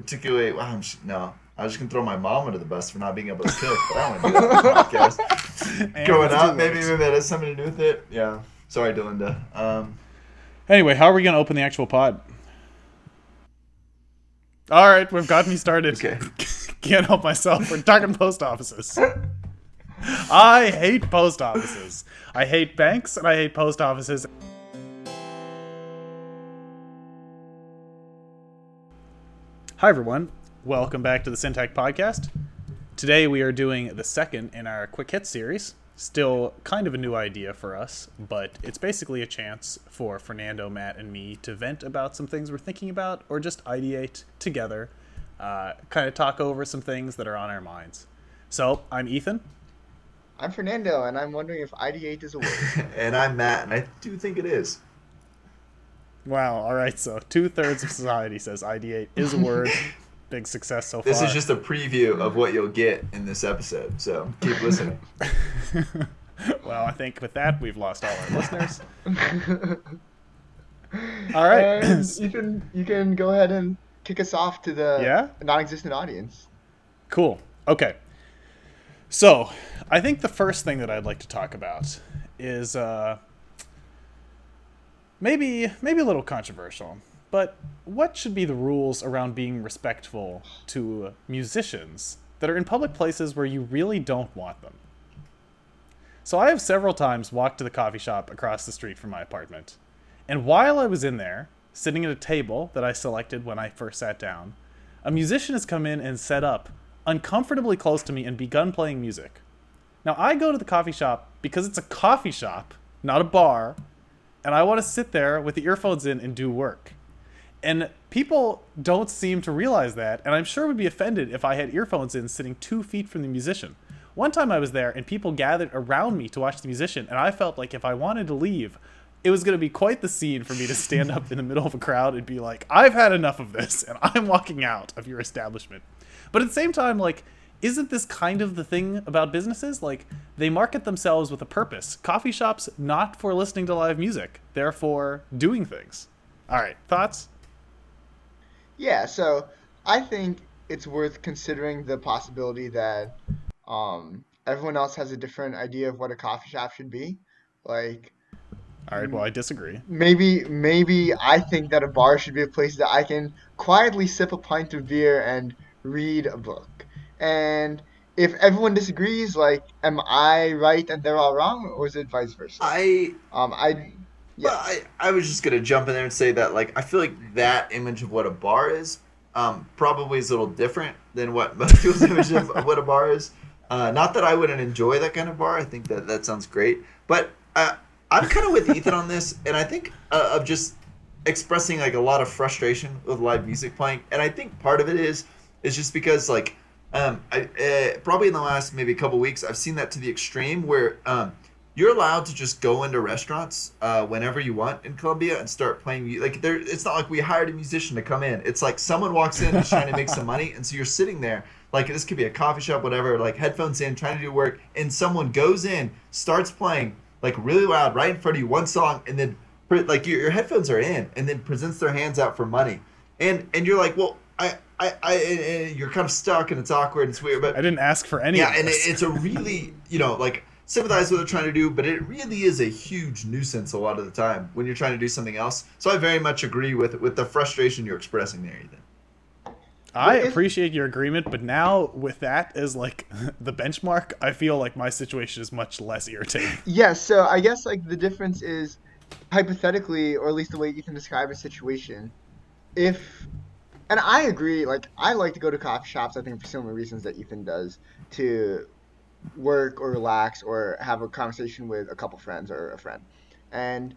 particularly. Well, I'm just, no, I was just gonna throw my mom under the bus for not being able to cook, but I don't want to do that on the podcast. Growing up, maybe late. maybe that has something to do with it. Yeah. Sorry, Delinda. Um, Anyway, how are we going to open the actual pod? All right, we've got me started. Okay. Can't help myself. We're talking post offices. I hate post offices. I hate banks and I hate post offices. Hi, everyone. Welcome back to the Syntax Podcast. Today we are doing the second in our quick hit series. Still kind of a new idea for us, but it's basically a chance for Fernando, Matt, and me to vent about some things we're thinking about or just ideate together, uh, kind of talk over some things that are on our minds. So, I'm Ethan. I'm Fernando, and I'm wondering if ideate is a word. and I'm Matt, and I do think it is. Wow, all right, so two thirds of society says ideate is a word. Big success so far. This is just a preview of what you'll get in this episode. So keep listening. well, I think with that, we've lost all our listeners. All right. And Ethan, you can go ahead and kick us off to the Yeah? non-existent audience. Cool. Okay. So, I think the first thing that I'd like to talk about is uh, maybe maybe a little controversial, but what should be the rules around being respectful to musicians that are in public places where you really don't want them? So, I have several times walked to the coffee shop across the street from my apartment, and while I was in there, sitting at a table that I selected when I first sat down, a musician has come in and set up uncomfortably close to me and begun playing music. Now, I go to the coffee shop because it's a coffee shop, not a bar, and I want to sit there with the earphones in and do work. And people don't seem to realize that, and I'm sure would be offended if I had earphones in sitting two feet from the musician. One time I was there and people gathered around me to watch the musician, and I felt like if I wanted to leave, it was going to be quite the scene for me to stand up in the middle of a crowd and be like, I've had enough of this, and I'm walking out of your establishment. But at the same time, like, isn't this kind of the thing about businesses? Like, they market themselves with a purpose. Coffee shops, not for listening to live music, they're doing things. All right, thoughts? Yeah, so I think it's worth considering the possibility that um, everyone else has a different idea of what a coffee shop should be. Like All right, well, I disagree. maybe maybe I think that a bar should be a place that I can quietly sip a pint of beer and read a book. And if everyone disagrees, like, am I right and they're all wrong, or is it vice versa? I Um, I Well, I, I was just gonna jump in there and say that like I feel like that image of what a bar is um, probably is a little different than what most people's image of what a bar is. Uh, not that I wouldn't enjoy that kind of bar. I think that that sounds great, but uh, I'm kind of with Ethan on this, and I think uh, of just expressing like a lot of frustration with live music playing, and I think part of it is is just because like um, I, uh, probably in the last maybe a couple weeks I've seen that to the extreme where um, you're allowed to just go into restaurants uh, whenever you want in Colombia and start playing. Like there, it's not like we hired a musician to come in. It's like someone walks in just trying to make some money, and so you're sitting there. Like this could be a coffee shop, whatever. Like headphones in, trying to do work, and someone goes in, starts playing like really loud right in front of you one song, and then like your, your headphones are in, and then presents their hands out for money, and and you're like, well, I. I, I, and- and you're kind of stuck and it's awkward and it's weird, but I didn't ask for any yeah, of and it, it's a really, you know, like sympathize with what they're trying to do, but it really is a huge nuisance a lot of the time when you're trying to do something else. So I very much agree with with the frustration you're expressing there, Ethan. I appreciate your agreement, but now with that as like the benchmark, I feel like my situation is much less irritating. Yeah, so I guess like the difference is hypothetically, or at least the way Ethan described a situation, if and I agree, like I like to go to coffee shops, I think for similar reasons that Ethan does, to work or relax or have a conversation with a couple friends or a friend. And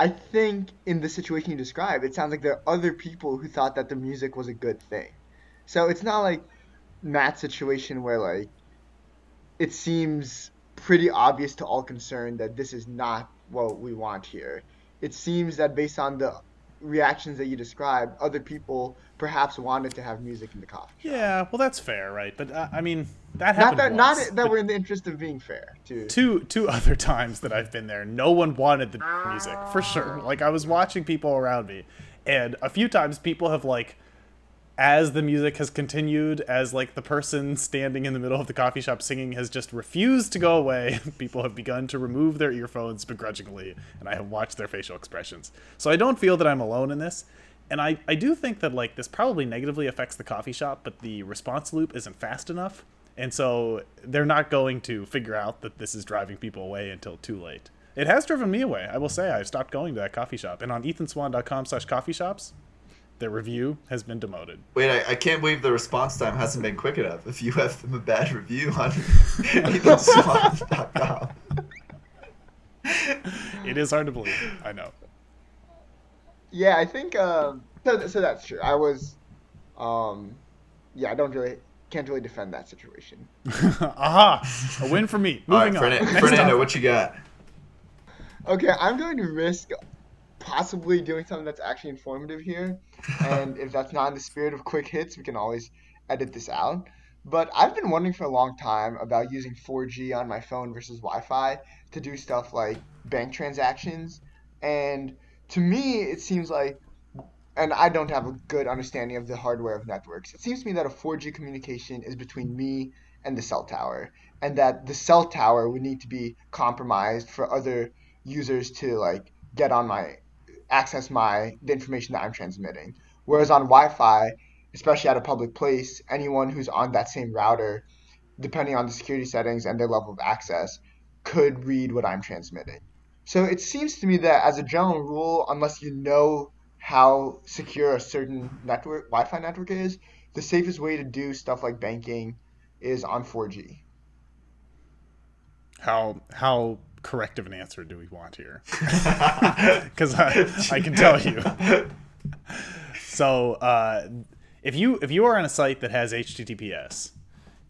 I think in the situation you describe, it sounds like there are other people who thought that the music was a good thing. So it's not like Matt's situation where like it seems pretty obvious to all concerned that this is not what we want here. It seems that based on the reactions that you described, other people perhaps wanted to have music in the coffee. shop. Yeah, well, that's fair, right? But uh, I mean, that Not happened that once. not that we're in the interest of being fair. To two two other times that I've been there, no one wanted the music for sure. Like I was watching people around me, and a few times people have like as the music has continued, as like the person standing in the middle of the coffee shop singing has just refused to go away, people have begun to remove their earphones begrudgingly, and I have watched their facial expressions. So I don't feel that I'm alone in this. And I, I do think that like this probably negatively affects the coffee shop, but the response loop isn't fast enough. And so they're not going to figure out that this is driving people away until too late. It has driven me away. I will say I've stopped going to that coffee shop. And on ethanswan.com slash coffee shops, their review has been demoted. Wait, I, I can't believe the response time hasn't been quick enough. If you have them a bad review on ethanswan.com. It is hard to believe. I know. Yeah, I think um, so. So that's true. I was, um, yeah, I don't really can't really defend that situation. Aha! A win for me. All right, Moving on. Fernan- Fernando, topic. what you got? Okay, I'm going to risk possibly doing something that's actually informative here, and if that's not in the spirit of quick hits, we can always edit this out. But I've been wondering for a long time about using 4G on my phone versus Wi-Fi to do stuff like bank transactions, and to me, it seems like, and I don't have a good understanding of the hardware of networks. It seems to me that a 4G communication is between me and the cell tower, and that the cell tower would need to be compromised for other users to like get on my access my the information that I'm transmitting. Whereas on Wi-Fi, especially at a public place, anyone who's on that same router, depending on the security settings and their level of access, could read what I'm transmitting. So it seems to me that as a general rule, unless you know how secure a certain network Wi-Fi network is, the safest way to do stuff like banking is on 4G. How how correct of an answer do we want here? Because I, I can tell you. So uh, if you if you are on a site that has HTTPS,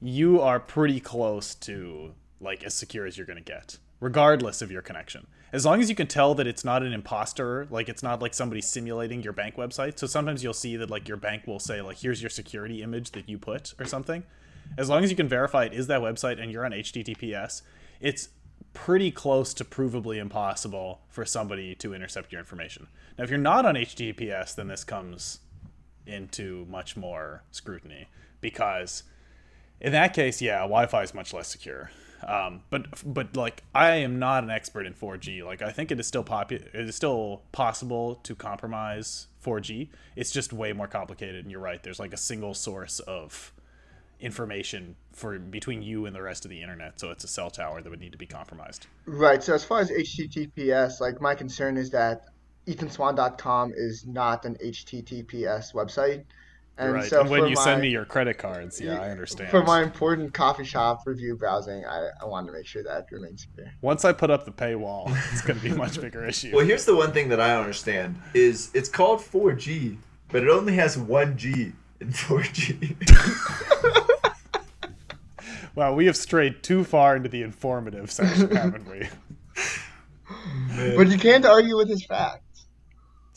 you are pretty close to like as secure as you're going to get, regardless of your connection. As long as you can tell that it's not an imposter, like it's not like somebody simulating your bank website. So sometimes you'll see that like your bank will say like here's your security image that you put or something. As long as you can verify it is that website and you're on HTTPS, it's pretty close to provably impossible for somebody to intercept your information. Now, if you're not on HTTPS, then this comes into much more scrutiny because in that case, yeah, Wi-Fi is much less secure. Um, but but like I am not an expert in 4G. Like I think it is still popular. it is still possible to compromise 4G. It's just way more complicated. And you're right. There's like a single source of information for between you and the rest of the internet. So it's a cell tower that would need to be compromised. Right. So as far as HTTPS, like my concern is that ethanswan.com is not an HTTPS website. And right. so and when you my, send me your credit cards, yeah, I understand. For my important coffee shop review browsing, I, I wanted to make sure that remains clear. Once I put up the paywall, it's going to be a much bigger issue. Well, here's the one thing that I don't understand is it's called 4G, but it only has one G in 4G. Wow, we have strayed too far into the informative section, haven't we? But you can't argue with his facts.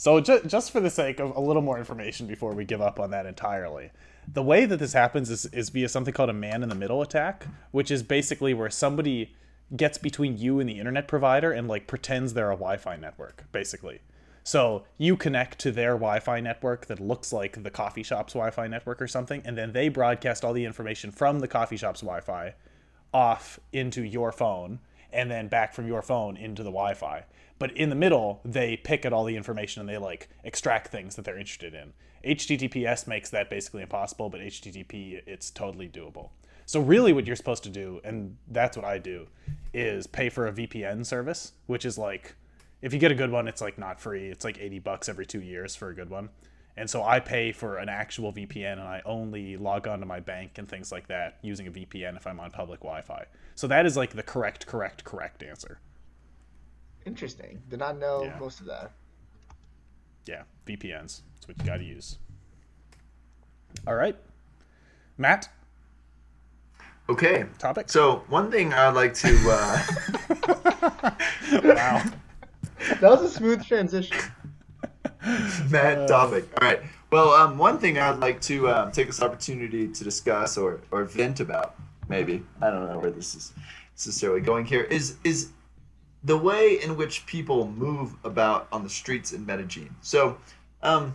So, ju- just for the sake of a little more information before we give up on that entirely, the way that this happens is, is via something called a man in the middle attack, which is basically where somebody gets between you and the internet provider and like pretends they're a Wi-Fi network, basically. So you connect to their Wi-Fi network that looks like the coffee shop's Wi-Fi network or something, and then they broadcast all the information from the coffee shop's Wi-Fi off into your phone, and then back from your phone into the Wi-Fi. But in the middle, they pick at all the information and they like extract things that they're interested in. HTTPS makes that basically impossible, but HTTP it's totally doable. So really, what you're supposed to do, and that's what I do, is pay for a VPN service, which is like if you get a good one, it's like not free. It's like 80 bucks every two years for a good one. And so I pay for an actual VPN and I only log on to my bank and things like that using a VPN if I'm on public Wi Fi. So that is like the correct, correct, correct answer. Interesting. Did not know Yeah. most of that. Yeah, VPNs. That's what you got to use. All right. Matt, Okay. topic? So one thing I'd like to uh, wow. That was a smooth transition. Matt topic. All right. Well, um, one thing I'd like to um, take this opportunity to discuss or, or vent about, maybe I don't know where this is necessarily going here, is is the way in which people move about on the streets in Medellin. So, um,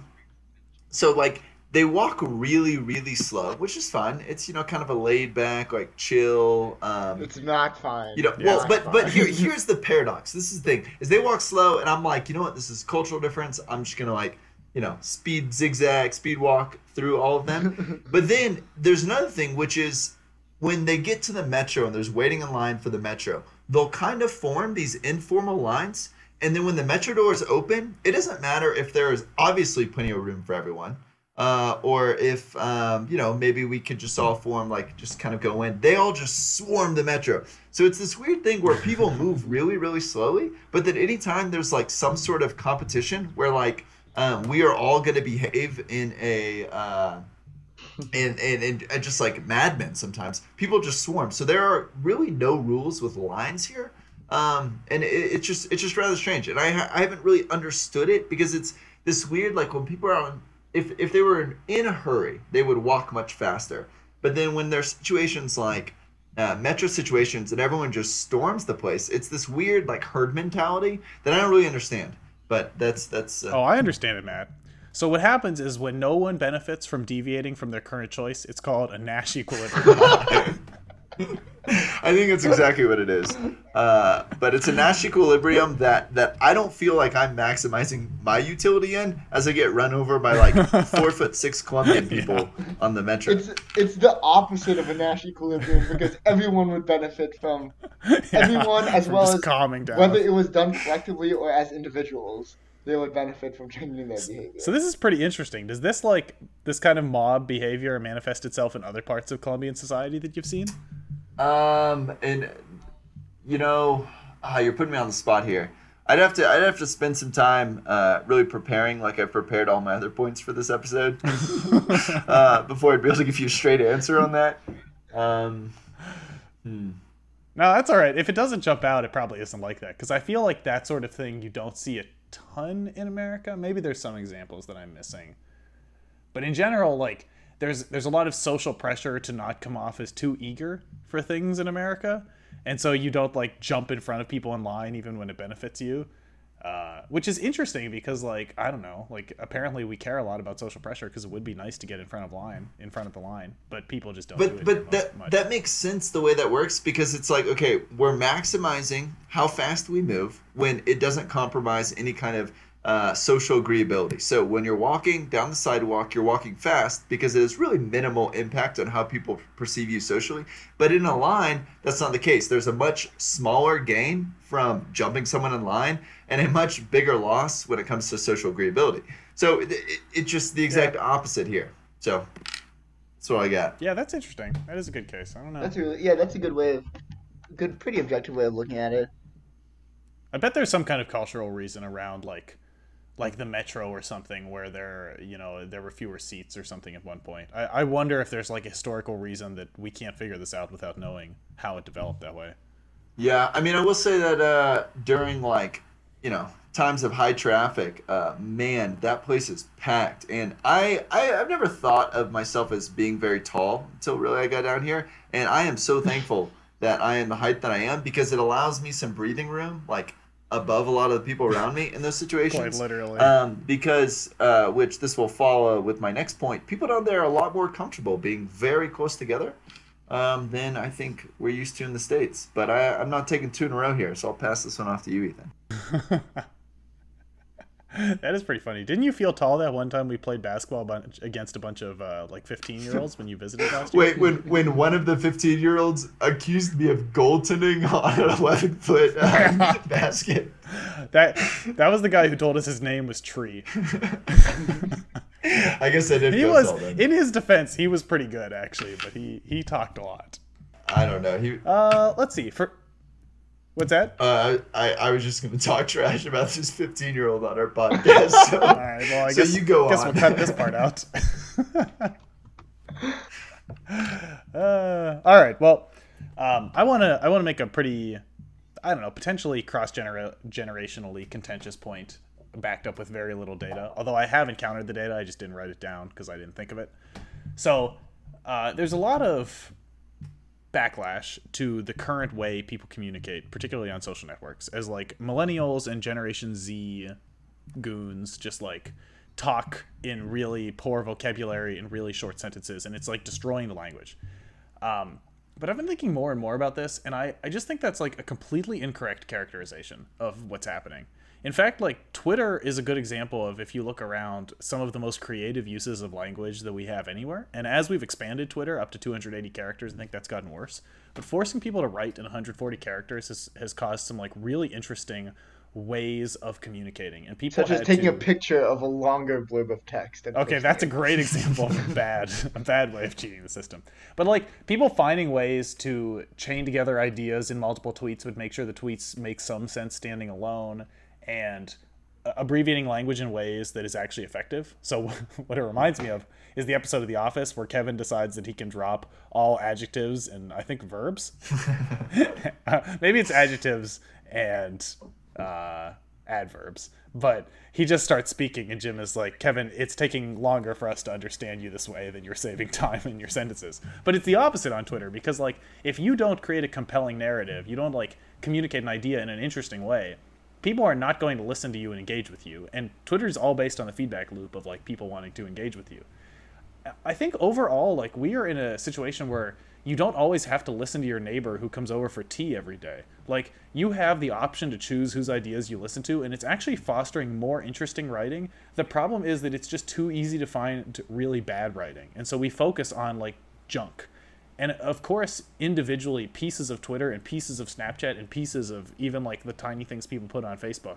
so like they walk really really slow, which is fun. It's you know kind of a laid back like chill. Um, It's not fine. you know, It's well, but but here here's the paradox. This is the thing: is they walk slow, and I'm like, you know what? This is cultural difference. I'm just gonna like, you know, speed zigzag, speed walk through all of them. but then there's another thing, which is when they get to the metro and there's waiting in line for the metro, they'll kind of form these informal lines. And then when the metro doors open, it doesn't matter if there is obviously plenty of room for everyone, uh, or if um, you know maybe we could just all form like just kind of go in. They all just swarm the metro. So it's this weird thing where people move really really slowly, but then anytime there's like some sort of competition where like um, we are all going to behave in a uh, and, and, and, and just like madmen sometimes. People just swarm. So there are really no rules with lines here. Um, and it, it's just it's just rather strange. And I, I haven't really understood it because it's this weird like when people are on if, if they were in a hurry they would walk much faster. But then when there's situations like uh, metro situations and everyone just storms the place it's this weird like herd mentality that i don't really understand. But that's that's uh, Oh, I understand it, Matt. So what happens is when no one benefits from deviating from their current choice, it's called a Nash equilibrium. I think it's exactly what it is. Uh, but it's a Nash equilibrium that, that I don't feel like I'm maximizing my utility in as I get run over by like four foot six Colombian people on the metro. It's it's the opposite of a Nash equilibrium because everyone would benefit from Yeah, everyone as from well as calming down. whether it was done collectively or as individuals. They would benefit from changing their behavior. So this is pretty interesting. Does this like this kind of mob behavior manifest itself in other parts of Colombian society that you've seen? Um, and you know, ah, you're putting me on the spot here. I'd have to I'd have to spend some time uh, really preparing, like I've prepared all my other points for this episode, uh, before I'd be able to give you a straight answer on that. Um, hmm. No, that's all right. If it doesn't jump out, it probably isn't like that because I feel like that sort of thing you don't see a ton in America. Maybe there's some examples that I'm missing, but in general, like there's there's a lot of social pressure to not come off as too eager for things in America, and so you don't like jump in front of people in line even when it benefits you. Uh, which is interesting because like I don't know like apparently we care a lot about social pressure because it would be nice to get in front of line in front of the line but people just don't do but it but that much. that makes sense the way that works because it's like okay we're maximizing how fast we move when it doesn't compromise any kind of uh, social agreeability. So when you're walking down the sidewalk you're walking fast because it has really minimal impact on how people perceive you socially. But in a line that's not the case. There's a much smaller gain from jumping someone in line and a much bigger loss when it comes to social agreeability. So it, it, it's just the exact opposite here. So that's what i got. Yeah that's interesting. That is a good case. I don't know. That's really yeah. That's a good way of good, pretty objective way of looking at it. I bet there's some kind of cultural reason around like like the metro or something where there you know there were fewer seats or something at one point. I, I wonder if there's like a historical reason that we can't figure this out without knowing how it developed that way. Yeah, I mean, I will say that uh, during like you know times of high traffic, uh, man, that place is packed. And I, I I've never thought of myself as being very tall until really I got down here, and I am so thankful that I am the height that I am because it allows me some breathing room, like above a lot of the people around me in those situations. Quite literally. Um, because, uh, which this will follow with my next point, people down there are a lot more comfortable being very close together um, than I think we're used to in the States. But I, I'm not taking two in a row here, so I'll pass this one off to you, Ethan. that is pretty funny. Didn't you feel tall that one time we played basketball bunch, against a bunch of uh, like 15 year olds when you visited last year? Wait, when, when one of the 15 year olds accused me of goaltending on an 11 foot um, basket. That that was the guy who told us his name was Tree. I guess I did He was then. in his defense, he was pretty good actually, but he he talked a lot. I don't know. He, Uh, let's see. For what's that? uh, I, I was just going to talk trash about this 15 year old on our podcast. So, All right. Well, I so guess you go guess on. we'll cut this part out. uh, all right. Well, um, I want to I want to make a pretty I don't know potentially cross generationally contentious point backed up with very little data. Although I have encountered the data, I just didn't write it down because I didn't think of it. So uh, there's a lot of backlash to the current way people communicate, particularly on social networks, as like millennials and Generation Z goons just like talk in really poor vocabulary and really short sentences, and it's like destroying the language. Um, but I've been thinking more and more about this, and I, I just think that's like a completely incorrect characterization of what's happening. In fact, like Twitter is a good example of if you look around some of the most creative uses of language that we have anywhere. And as we've expanded Twitter up to 280 characters, I think that's gotten worse. But forcing people to write in 140 characters has, has caused some like really interesting ways of communicating. And people Such as taking to- a picture of a longer blurb of text. and Okay, that's a great example of a bad, a bad way of cheating the system. But like people finding ways to chain together ideas in multiple tweets would make sure the tweets make some sense standing alone, and abbreviating language in ways that is actually effective. So what it reminds me of is the episode of The Office where Kevin decides that he can drop all adjectives and I think verbs. Uh, maybe it's adjectives and uh, adverbs, but he just starts speaking, and Jim is like, Kevin, it's taking longer for us to understand you this way than you're saving time in your sentences. But it's the opposite on Twitter because, like, if you don't create a compelling narrative, you don't like communicate an idea in an interesting way. People are not going to listen to you and engage with you. And Twitter's all based on the feedback loop of like people wanting to engage with you. I think overall, like we are in a situation where you don't always have to listen to your neighbor who comes over for tea every day. Like you have the option to choose whose ideas you listen to, and it's actually fostering more interesting writing. The problem is that it's just too easy to find really bad writing, and so we focus on like junk. And of course, individually, pieces of Twitter and pieces of Snapchat and pieces of even like the tiny things people put on Facebook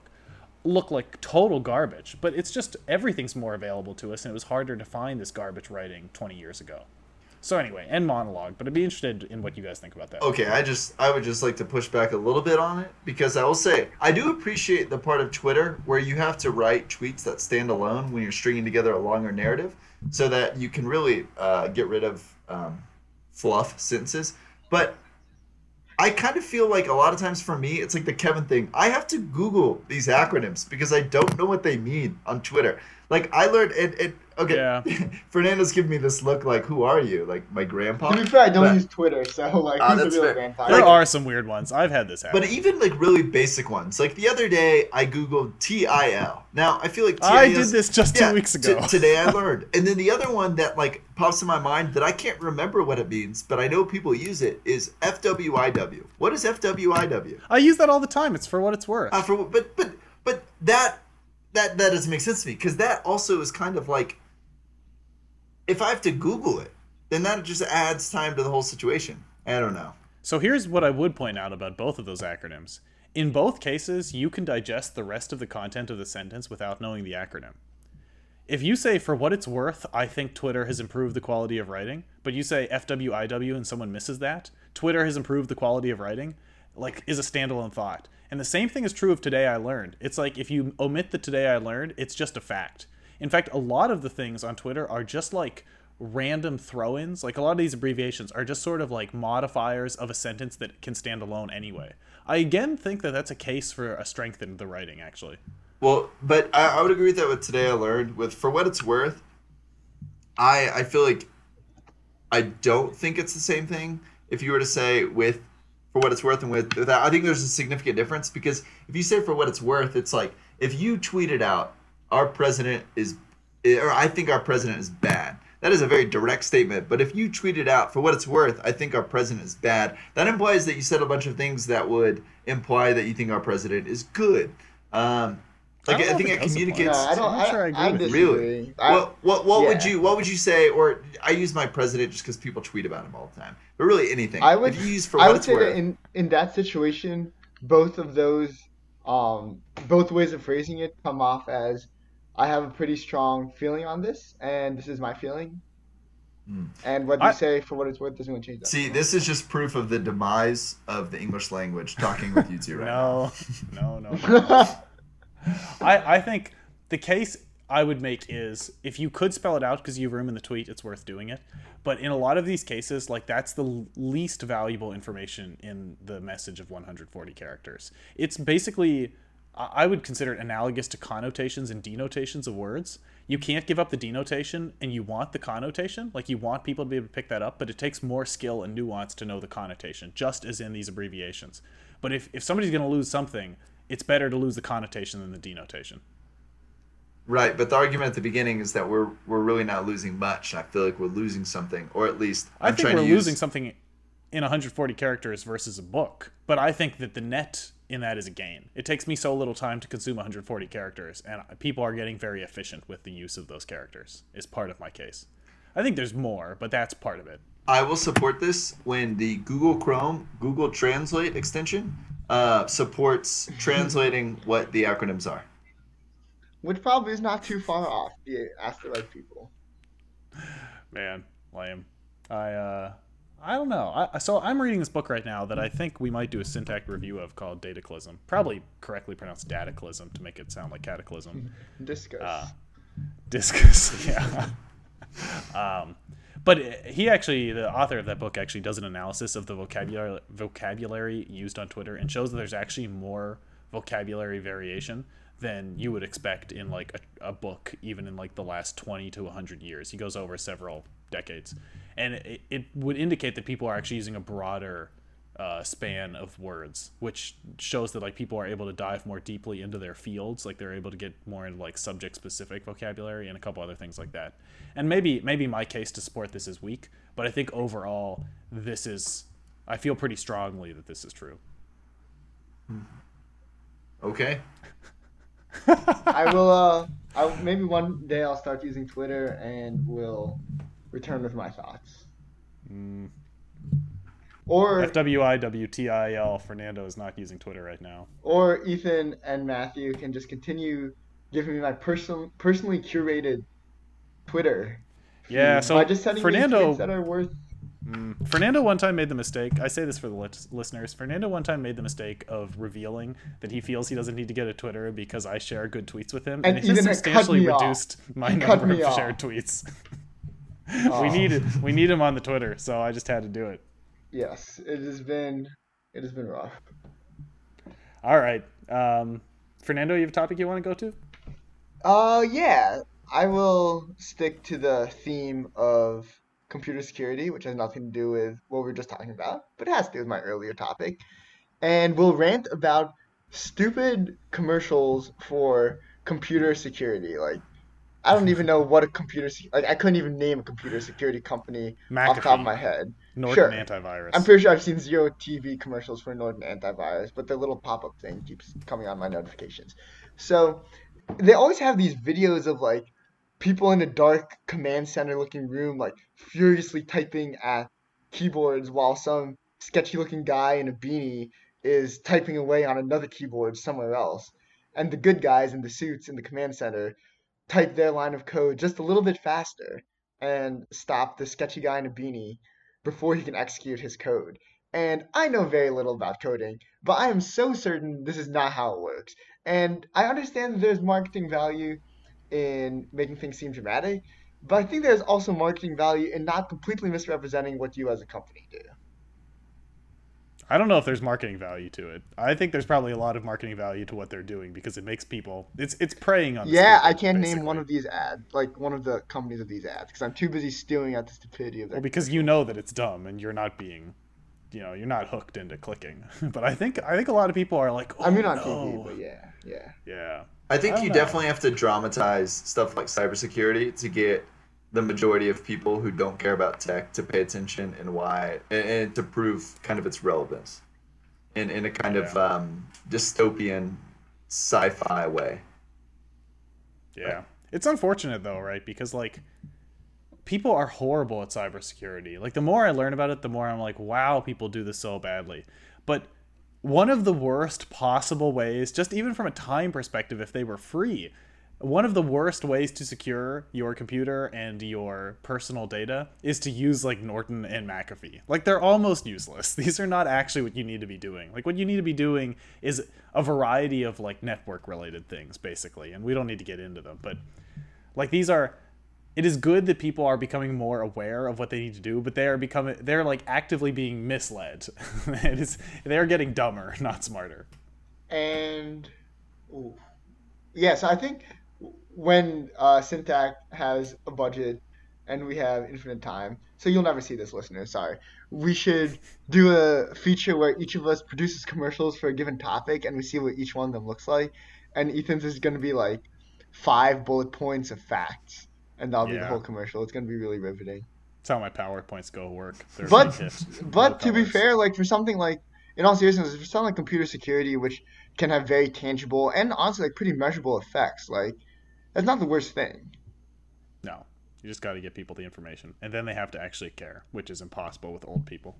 look like total garbage. But it's just everything's more available to us, and it was harder to find this garbage writing 20 years ago. So anyway, end monologue. But I'd be interested in what you guys think about that. Okay, I just I would just like to push back a little bit on it because I will say I do appreciate the part of Twitter where you have to write tweets that stand alone when you're stringing together a longer narrative, so that you can really uh, get rid of um, fluff sentences. But I kind of feel like a lot of times for me, it's like the Kevin thing. I have to Google these acronyms because I don't know what they mean on Twitter. Like I learned it. it okay, Yeah. Fernando's giving me this look like, "Who are you?" Like my grandpa. To be fair, I don't But- use Twitter, so like, Ah, who's the real fair. grandpa? there like- are some weird ones. I've had this happen. But even like really basic ones, like the other day I googled TIL. Now I feel like TIL I did this just two Yeah, weeks t- ago. today I learned, and then the other one that like pops in my mind that I can't remember what it means, but I know people use it is FWIW. What is FWIW? I use that all the time. It's for what it's worth. Uh, for but but but that that that doesn't make sense to me because that also is kind of like if I have to Google it, then that just adds time to the whole situation. I don't know. So here's what I would point out about both of those acronyms. In both cases, you can digest the rest of the content of the sentence without knowing the acronym. If you say, for what it's worth, I think Twitter has improved the quality of writing, but you say FWIW and someone misses that, Twitter has improved the quality of writing, like, is a standalone thought. And the same thing is true of Today I Learned. It's like if you omit the Today I Learned, it's just a fact. In fact, a lot of the things on Twitter are just like random throw ins. Like a lot of these abbreviations are just sort of like modifiers of a sentence that can stand alone anyway. I again think that that's a case for a strength in the writing, actually. Well, but I, I would agree with that. With today, I learned with for what it's worth. I I feel like I don't think it's the same thing. If you were to say with for what it's worth and with without, I think there's a significant difference because if you say for what it's worth, it's like if you tweeted out our president is, or I think our president is bad. That is a very direct statement. But if you tweeted out for what it's worth, I think our president is bad. That implies that you said a bunch of things that would imply that you think our president is good. Um, I like don't I, think it it communicates. No, I don't. I'm not I, sure I agree I with you. Really? I- what what what would you what would you say? Or I use my president just because people tweet about him all the time. But really anything. I would. if you use for I what would it's say worth. that in in that situation, both of those, um, both ways of phrasing it come off as, I have a pretty strong feeling on this, and this is my feeling. Hmm. And what I- you say for what it's worth doesn't really change that. See, this is just proof of the demise of the English language. Talking with you two right now. No, no, no. no. I, I think the case I would make is if you could spell it out because you have room in the tweet, it's worth doing it. But in a lot of these cases, like that's the least valuable information in the message of 140 characters. It's basically, I I would consider it analogous to connotations and denotations of words. You can't give up the denotation and you want the connotation. Like you want people to be able to pick that up, but it takes more skill and nuance to know the connotation, just as in these abbreviations. But if, if somebody's going to lose something, it's better to lose the connotation than the denotation. Right, but the argument at the beginning is that we're we're really not losing much. I feel like we're losing something, or at least i I'm think trying we're to use, losing something in 140 characters versus a book but i think that the net in that is a gain it takes me so little time to consume 140 characters and people are getting very efficient with the use of those characters is part of my case i think there's more but that's part of it I will support this when the Google Chrome Google Translate extension uh, supports translating what the acronyms are. Which probably is not too far off. if You ask the right people. man lame i uh I don't know. I, so I'm reading this book right now that I think we might do a syntax review of called Dataclysm. Probably correctly pronounced Dataclysm to make it sound like Cataclysm. Discus. Uh, Discus, yeah. um, but he actually, the author of that book, actually does an analysis of the vocabulary vocabulary used on Twitter and shows that there's actually more vocabulary variation than you would expect in like a, a book, even in like the last 20 to 100 years. He goes over several decades, and it, it would indicate that people are actually using a broader uh, span of words, which shows that like people are able to dive more deeply into their fields. Like they're able to get more into like subject specific vocabulary and a couple other things like that. And maybe maybe my case to support this is weak, but I think overall this is I feel pretty strongly that this is true. Okay. I will. Uh, I maybe one day I'll start using Twitter and will return with my thoughts. Mm. Or FWIWTIL Fernando is not using Twitter right now. or Ethan and Matthew can just continue giving me my personal, personally curated Twitter. Yeah, so by just sending Fernando that are worth. Mm. Fernando one time made the mistake. I say this for the listeners. Fernando one time made the mistake of revealing that he feels he doesn't need to get a Twitter because I share good tweets with him, and, And it has even it cut substantially me off. reduced my He number of off. shared tweets. Oh. we need we need him on the Twitter, so I just had to do it. Yes, it has been. It has been rough. All right, um, Fernando, you have a topic you want to go to? Uh, yeah. I will stick to the theme of computer security, which has nothing to do with what we were just talking about, but it has to do with my earlier topic. And we'll rant about stupid commercials for computer security. Like, I don't even know what a computer like. I couldn't even name a computer security company off the top of my head. Norton Sure. antivirus. I'm pretty sure I've seen zero TV commercials for Norton antivirus, but the little pop-up thing keeps coming on my notifications. So they always have these videos of like people in a dark command center looking room like furiously typing at keyboards while some sketchy looking guy in a beanie is typing away on another keyboard somewhere else. And the good guys in the suits in the command center type their line of code just a little bit faster and stop the sketchy guy in a beanie before he can execute his code. And I know very little about coding, but I am so certain this is not how it works. And I understand there's marketing value in making things seem dramatic, but I think there's also marketing value in not completely misrepresenting what you as a company do. I don't know if there's marketing value to it. I think there's probably a lot of marketing value to what they're doing because it makes people. It's it's preying on. the Yeah, I can't name one of these ads, like one of the companies of these ads, because I'm too busy stewing at the stupidity of their. Well, because you know that it's dumb and you're not being, you know, you're not hooked into clicking. but I think I think a lot of people are like, oh, I mean oh, on no. TV, but yeah, yeah. yeah, I think I you know. definitely have to dramatize stuff like cybersecurity to get the majority of people who don't care about tech to pay attention and why, and, and to prove kind of its relevance in, in a kind of um, dystopian sci-fi way. yeah. It's unfortunate though, right? Because like people are horrible at cybersecurity. Like the more I learn about it, the more I'm like, wow, people do this so badly. But one of the worst possible ways, just even from a time perspective, if they were free, one of the worst ways to secure your computer and your personal data is to use like Norton and McAfee. Like they're almost useless. These are not actually what you need to be doing. Like what you need to be doing is a variety of like network related things basically, and we don't need to get into them, but like these are it is good that people are becoming more aware of what they need to do, but they are becoming they're like actively being misled. it is they're getting dumber, not smarter. And ooh. yeah, so I think when uh, Syntax has a budget and we have infinite time, so you'll never see this, listener. Sorry. We should do a feature where each of us produces commercials for a given topic, and we see what each one of them looks like. And Ethan's is going to be like five bullet points of facts, and that'll be the whole commercial. It's gonna be really riveting. That's how my PowerPoints go work. They're But like but to be fair, like for something like in all seriousness, for something like computer security, which can have very tangible and honestly like pretty measurable effects, like that's not the worst thing. No, you just got to get people the information, and then they have to actually care, which is impossible with old people.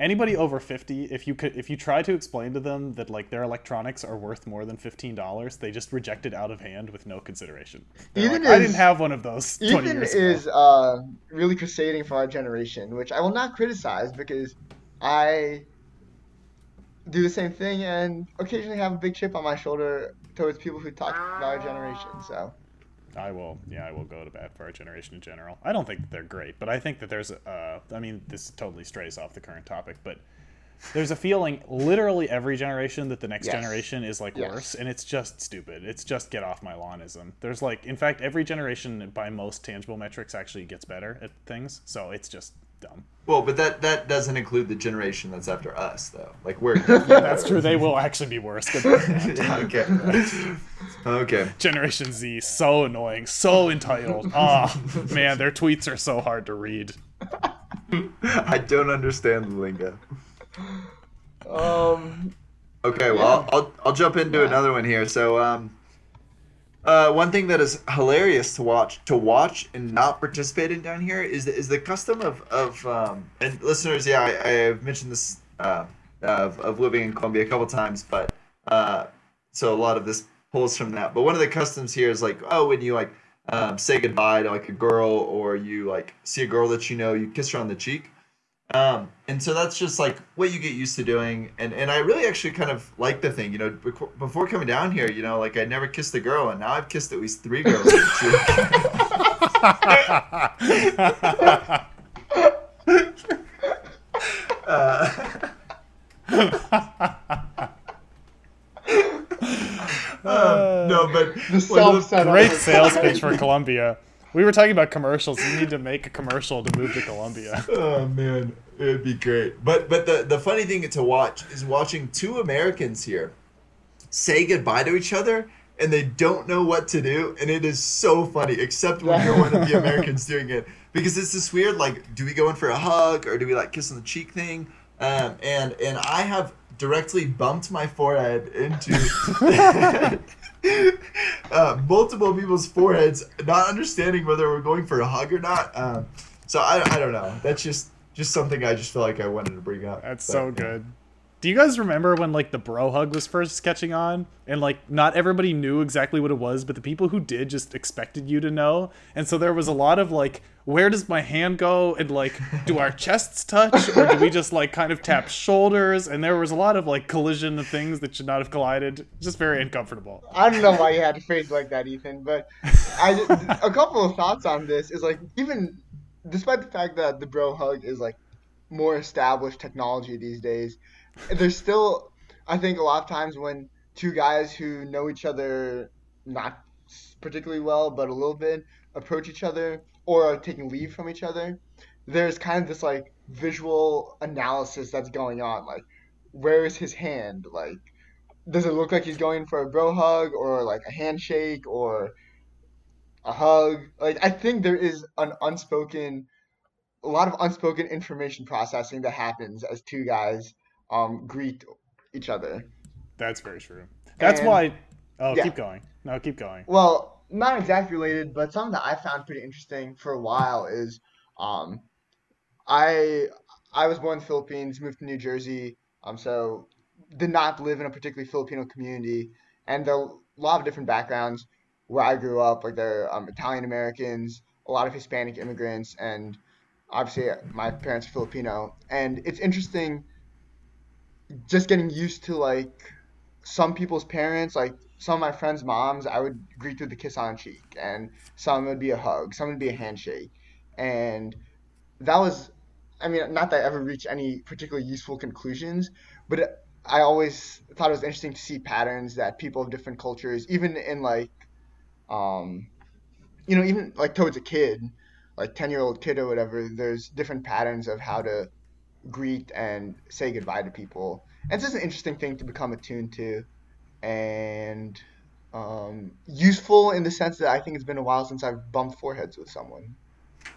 Anybody over fifty, if you could, if you try to explain to them that like their electronics are worth more than fifteen dollars, they just reject it out of hand with no consideration. They're Ethan like, I didn't have one of those Ethan years ago. is uh, really crusading for our generation, which I will not criticize because I do the same thing and occasionally have a big chip on my shoulder towards people who talk about our generation. So I will, yeah, I will go to bat for our generation in general. I don't think they're great, but I think that there's, uh, I mean, this totally strays off the current topic, but there's a feeling literally every generation that the next Yes. generation is like Yes. worse, and it's just stupid. It's just get off my lawnism. There's like, in fact, every generation by most tangible metrics actually gets better at things, so it's just dumb. Well, but that that doesn't include the generation that's after us, though. Like we're That's true. They will actually be worse. Good point. Yeah, okay. Okay. Generation Z, so annoying, so entitled. Ah, man, their tweets are so hard to read. I don't understand the lingo. um, Okay, well, Yeah. I'll, I'll I'll jump into Yeah. another one here. So, um, uh, one thing that is hilarious to watch to watch and not participate in down here is the, is the custom of of um, and listeners, yeah, I, I have mentioned this uh, of of living in Colombia a couple times, but uh, so a lot of this pulls from that. But one of the customs here is like, oh, when you like um, say goodbye to like a girl or you like see a girl that you know, you kiss her on the cheek. Um, and so that's just like what you get used to doing. And, and I really actually kind of like the thing, you know, bec- before coming down here, you know, like I never kissed a girl and now I've kissed at least three girls. on the cheek. uh, uh, no, but the one of the- self-setup. Great sales pitch for Colombia. We were talking about commercials. You need to make a commercial to move to Colombia. Oh man, it'd be great. But but the the funny thing to watch is watching two Americans here say goodbye to each other and they don't know what to do and it is so funny except when you're one of the Americans doing it because it's this weird like do we go in for a hug or do we like kiss on the cheek thing um, and and I have directly bumped my forehead into uh, multiple people's foreheads, not understanding whether we're going for a hug or not. Um, so I, I don't know. That's just just something I just feel like I wanted to bring up. That's But, so good. Do you guys remember when like the bro hug was first catching on and like not everybody knew exactly what it was, but the people who did just expected you to know. And so there was a lot of like where does my hand go and like do our chests touch or do we just like kind of tap shoulders and there was a lot of like collision of things that should not have collided. Just very uncomfortable. I don't know why you had to phrase like that, Ethan, but I a couple of thoughts on this is like even despite the fact that the bro hug is like more established technology these days, there's still I think a lot of times when two guys who know each other not particularly well but a little bit approach each other or are taking leave from each other, there's kind of this like visual analysis that's going on like where is his hand like does it look like he's going for a bro hug or like a handshake or a hug? Like I think there is an unspoken, a lot of unspoken information processing that happens as two guys um, greet each other. That's very true. That's And- why Oh, yeah. keep going. No, keep going. Well, not exactly related, but something that I found pretty interesting for a while is, um, I I was born in the Philippines, moved to New Jersey, um, so did not live in a particularly Filipino community, and there are a lot of different backgrounds where I grew up. Like there are um, Italian Americans, a lot of Hispanic immigrants, and obviously my parents are Filipino, and it's interesting just getting used to like some people's parents, like some of my friends' moms, I would greet with a kiss on cheek, and some would be a hug, some would be a handshake, and that was, I mean, not that I ever reached any particularly useful conclusions, but I always thought it was interesting to see patterns that people of different cultures, even in like, um, you know, even like towards a kid, like ten year old kid or whatever, there's different patterns of how to greet and say goodbye to people. And it's just an interesting thing to become attuned to. And um, useful in the sense that I think it's been a while since I've bumped foreheads with someone.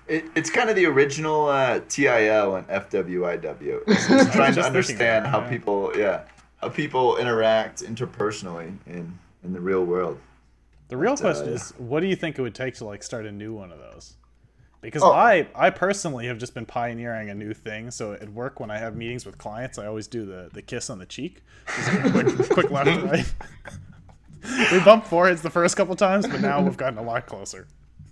It, it's kind of the original uh, TIL and FWIW. It's just trying to understand that, how yeah. people, yeah, how people interact interpersonally in in the real world. The real But, uh, question yeah. is, what do you think it would take to like start a new one of those? Because Oh. I, I personally have just been pioneering a new thing. So at work, when I have meetings with clients, I always do the, the kiss on the cheek, quick, quick left right. we bumped foreheads the first couple times, but now we've gotten a lot closer.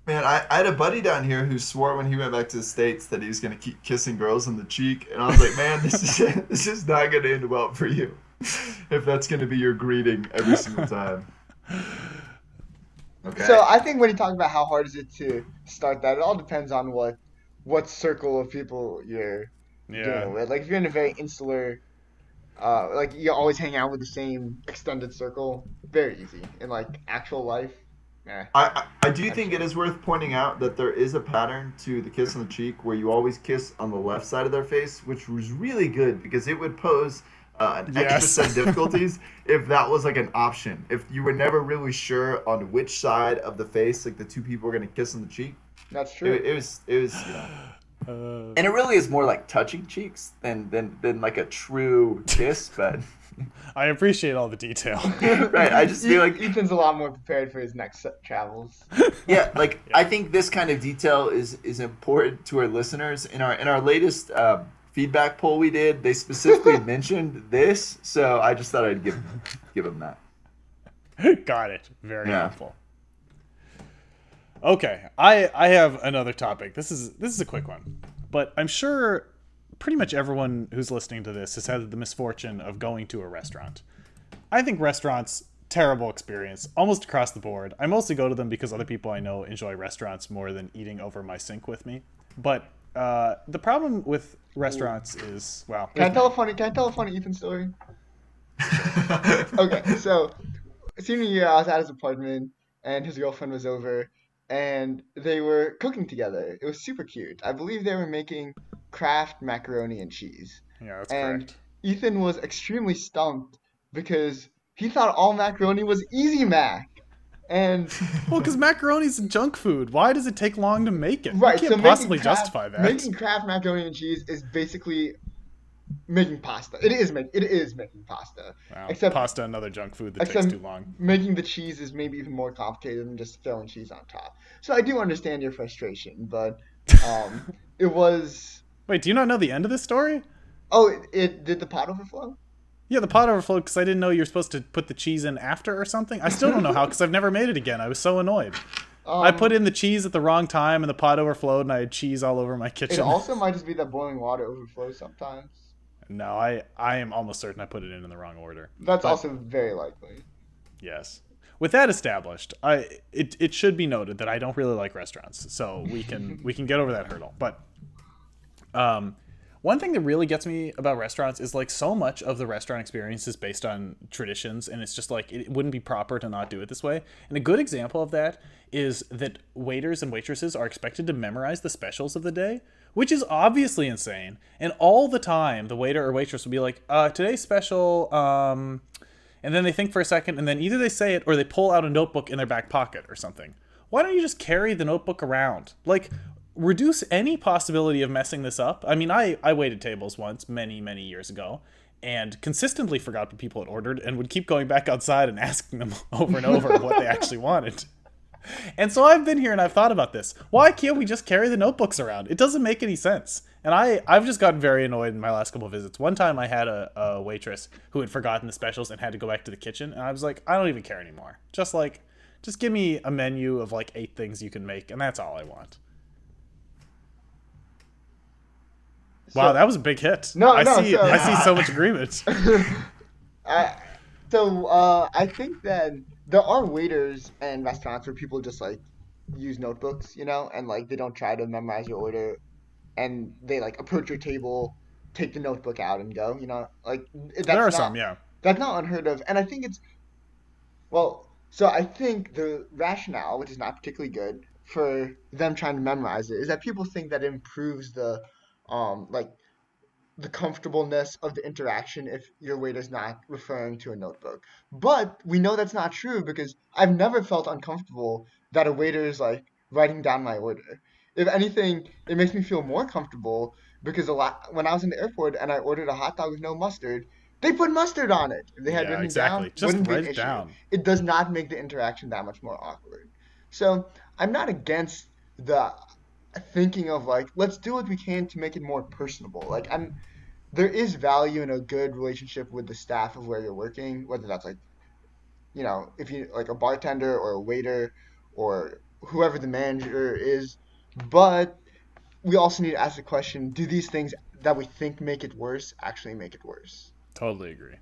Man, I, I had a buddy down here who swore when he went back to the states that he was gonna keep kissing girls on the cheek, and I was like, man, this is this is not gonna end well for you, if that's gonna be your greeting every single time. Okay. So I think when you talk about how hard is it to start that, it all depends on what what circle of people you're Yeah. dealing with. Like if you're in a very insular, uh, like you always hang out with the same extended circle, very easy. In like actual life, eh. I, I I do think it is worth pointing out that there is a pattern to the kiss on the cheek where you always kiss on the left side of their face, which was really good because it would pose uh, an extra set difficulties if that was like an option. If you were never really sure on which side of the face, like the two people were gonna kiss on the cheek, That's true. it, it was it was. You know, Uh, and it really is more like touching cheeks than than than like a true kiss, but. I appreciate all the detail. right, I just feel like Ethan's a lot more prepared for his next travels. yeah like i think this kind of detail is is important to our listeners in our in our latest uh, feedback poll we did they specifically mentioned this so i just thought i'd give give them that Got it. Very Yeah. helpful. Okay, I I have another topic. This is this is a quick one, but I'm sure pretty much everyone who's listening to this has had the misfortune of going to a restaurant. I think restaurants terrible experience almost across the board. I mostly go to them because other people I know enjoy restaurants more than eating over my sink with me. But uh, the problem with restaurants is well, Can I tell a funny? Can I tell a funny Ethan story? Okay, so senior year, I was at his apartment, and his girlfriend was over, and they were cooking together. It was super cute. I believe they were making Kraft macaroni and cheese. yeah, that's and correct. Ethan was extremely stumped because he thought all macaroni was Easy Mac, and Well, because macaroni's junk food. Why does it take long to make it? right, you so can't making possibly Kraft- justify that. Making Kraft macaroni and cheese is basically making pasta. It is making it is making pasta. Wow, except- pasta, another junk food that takes too long. making the cheese is maybe even more complicated than just throwing cheese on top. So I do understand your frustration, but um, it was. Wait, do you not know the end of this story? Oh, it, it did the pot overflow? Yeah, the pot overflowed because I didn't know you were supposed to put the cheese in after or something. I still don't know how because I've never made it again. I was so annoyed. I Um, put in the cheese at the wrong time and the pot overflowed and I had cheese all over my kitchen. It also might just be that boiling water overflows sometimes. no, I I am almost certain I put it in in the wrong order. That's But- also very likely. Yes. With that established, I it, it should be noted that I don't really like restaurants, so we can we can get over that hurdle. But um, one thing that really gets me about restaurants is like so much of the restaurant experience is based on traditions, and it's just like it wouldn't be proper to not do it this way. And a good example of that is that waiters and waitresses are expected to memorize the specials of the day, which is obviously insane. And all the time, the waiter or waitress will be like, uh, "Today's special." Um, and then they think for a second, and then either they say it or they pull out a notebook in their back pocket or something. Why don't you just carry the notebook around? Like, reduce any possibility of messing this up. I mean, I, I waited tables once many, many years ago and consistently forgot what people had ordered and would keep going back outside and asking them over and over what they actually wanted. And so I've been here and I've thought about this. Why can't we just carry the notebooks around? It doesn't make any sense. And I, I've just gotten very annoyed in my last couple of visits. One time I had a, a waitress who had forgotten the specials and had to go back to the kitchen. And I was like, I don't even care anymore. Just like, just give me a menu of like eight things you can make. And that's all I want. Wow, So- that was a big hit. No, I no, see. so- I see so much agreement. I, so uh, I think that there are waiters and restaurants where people just like use notebooks, you know, and like they don't try to memorize your order, and they like approach your table, take the notebook out, and go. You know, like that's there are not, some, yeah. That's not unheard of, and I think it's well. So I think the rationale, which is not particularly good for them trying to memorize it, is that people think that it improves the um like the comfortableness of the interaction if your waiter's not referring to a notebook. But we know that's not true because I've never felt uncomfortable that a waiter is like writing down my order. If anything, it makes me feel more comfortable because a lot when I was in the airport and I ordered a hot dog with no mustard, they put mustard on it. If they had Yeah, written exactly. down, Just wouldn't be an it issue. down. It does not make the interaction that much more awkward. So I'm not against the thinking of like let's do what we can to make it more personable. Like I'm there is value in a good relationship with the staff of where you're working, whether that's like you know, if you like a bartender or a waiter or whoever the manager is, but we also need to ask the question, do these things that we think make it worse actually make it worse? Totally agree.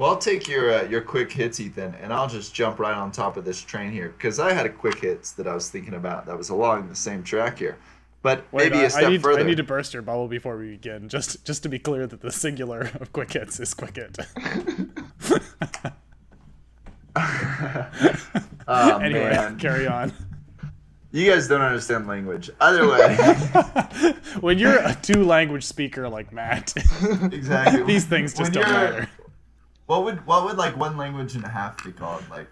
Well, I'll take your uh, your quick hits, Ethan, and I'll just jump right on top of this train here because I had a quick hits that I was thinking about that was along the same track here, but Wait, maybe I- a step I need, further. I need to burst your bubble before we begin, just just to be clear that the singular of quick hits is quick hit. oh, anyway, man. carry on. You guys don't understand language. Either way, when you're a two language speaker like Matt, exactly. these things just When don't matter. What would what would like one language and a half be called? Like,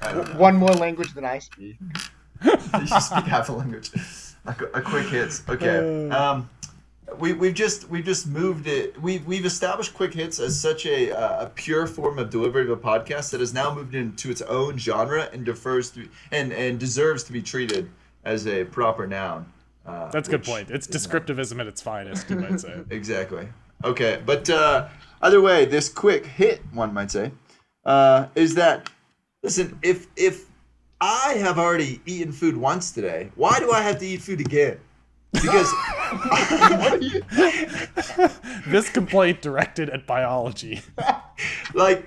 I don't know. One more language than I speak. you should speak half a language. A, a quick hits. Okay. Uh. Um, we we've just we've just moved it. We we've established quick hits as such a uh, a pure form of delivery of a podcast that has now moved into its own genre and defers to and and deserves to be treated as a proper noun. Uh, That's a good point. It's is not. descriptivism at its finest, you might say. Exactly. Okay, but uh, either way, this quick hit, one might say, uh, is that listen, if if I have already eaten food once today, why do I have to eat food again? Because this complaint directed at biology. like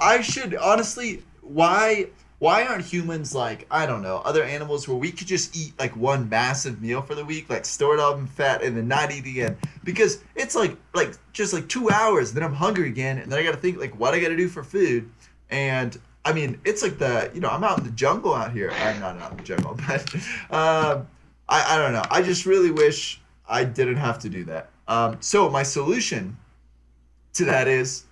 I should honestly why why aren't humans like I don't know other animals where we could just eat like one massive meal for the week like store it all in fat and then not eat again? Because it's like like just like two hours then I'm hungry again and then I got to think like what I got to do for food. And I mean it's like the you know I'm out in the jungle out here. I'm not out in the jungle but um, I I don't know. I just really wish I didn't have to do that. Um, so my solution to that is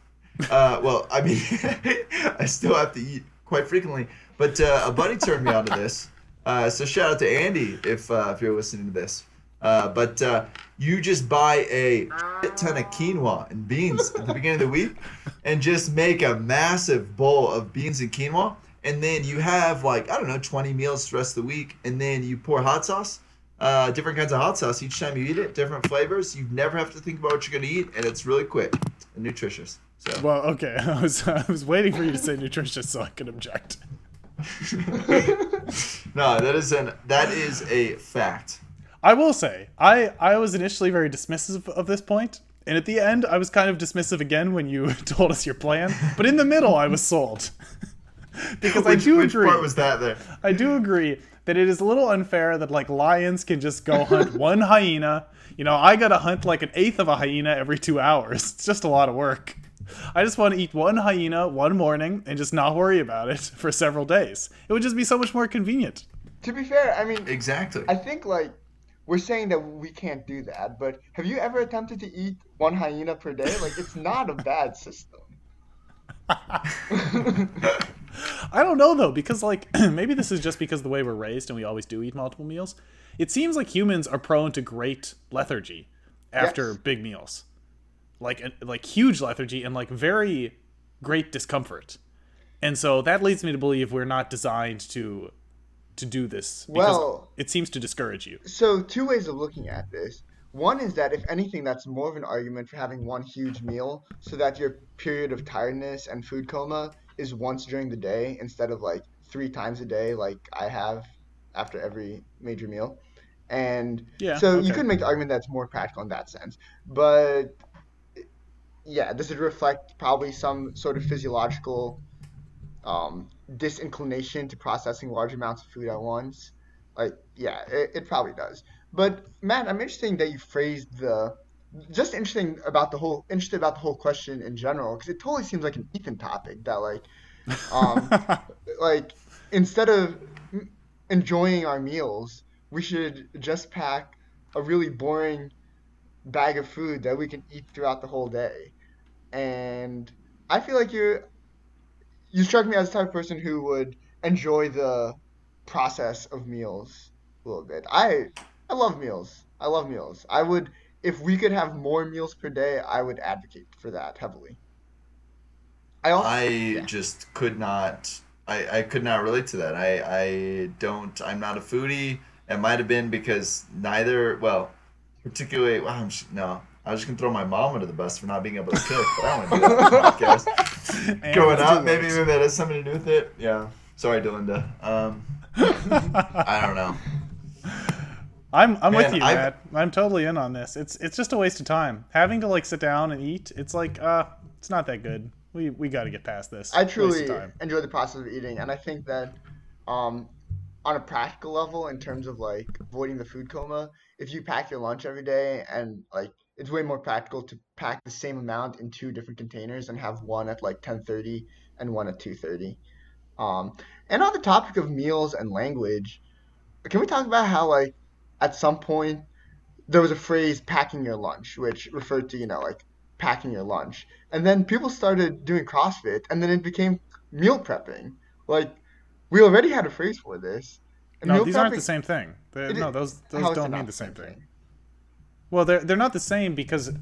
uh, well, I mean, I still have to eat quite frequently, but uh, a buddy turned me onto this. Uh, so shout out to Andy if uh, if you're listening to this. Uh, but uh, you just buy a ton of quinoa and beans at the beginning of the week, and just make a massive bowl of beans and quinoa, and then you have like I don't know 20 meals the rest of the week, and then you pour hot sauce. Uh, different kinds of hot sauce each time you eat it, different flavors. You never have to think about what you're gonna eat, and it's really quick and nutritious. So Well, okay. I was I was waiting for you to say nutritious so I could object. no, that is an that is a fact. I will say, I I was initially very dismissive of this point, and at the end, I was kind of dismissive again when you told us your plan. But in the middle, I was sold because I Which, do which agree. part was that there? I do agree that it is a little unfair that like lions can just go hunt one hyena. You know, I gotta hunt like an eighth of a hyena every two hours. It's just a lot of work. I just want to eat one hyena one morning and just not worry about it for several days. It would just be so much more convenient. To be fair, I mean, Exactly. I think like we're saying that we can't do that, but have you ever attempted to eat one hyena per day? Like, it's not a bad system. I don't know though, because like maybe this is just because of the way we're raised and we always do eat multiple meals. It seems like humans are prone to great lethargy after Yes. big meals, like like huge lethargy and like very great discomfort, and so that leads me to believe we're not designed to to do this Well- it seems to discourage you. So, two ways of looking at this. One is that if anything, that's more of an argument for having one huge meal, so that your period of tiredness and food coma is once during the day instead of like three times a day, like I have after every major meal. And Yeah, so you could make the argument that's more practical in that sense. But yeah, this would reflect probably some sort of physiological um, disinclination to processing large amounts of food at once. Like, yeah, it, it probably does. But Matt, I'm interesting that you phrased the just interesting about the whole interested about the whole question in general because it totally seems like an Ethan topic that like um, like instead of enjoying our meals, we should just pack a really boring bag of food that we can eat throughout the whole day. And I feel like you're you struck me as the type of person who would enjoy the process of meals a little bit. I I love meals. I love meals. I would if we could have more meals per day, I would advocate for that heavily. I also, I just could not I, I could not relate to that. I I don't I'm not a foodie. It might have been because neither well, particularly well, I'm just, no. I was just gonna throw my mom under the bus for not being able to cook, but I don't want to do that on podcast. Going up, maybe maybe that has something to do with it. Yeah. Sorry, Delinda. Um, I don't know. I'm I'm Man, with you, Matt. I'm totally in on this. It's it's just a waste of time. Having to like sit down and eat, it's like uh it's not that good. We we got to get past this. I truly enjoy the process of eating, and I think that um on a practical level, in terms of like avoiding the food coma, if you pack your lunch every day and like it's way more practical to pack the same amount in two different containers and have one at like 10:30 and one at 2:30. Um, and on the topic of meals and language, can we talk about how like at some point there was a phrase packing your lunch which referred to you know like packing your lunch. And then people started doing crossfit and then it became meal prepping. Like we already had a phrase for this no these aren't the same thing no those those don't mean the same thing? thing well they're, they're not the same because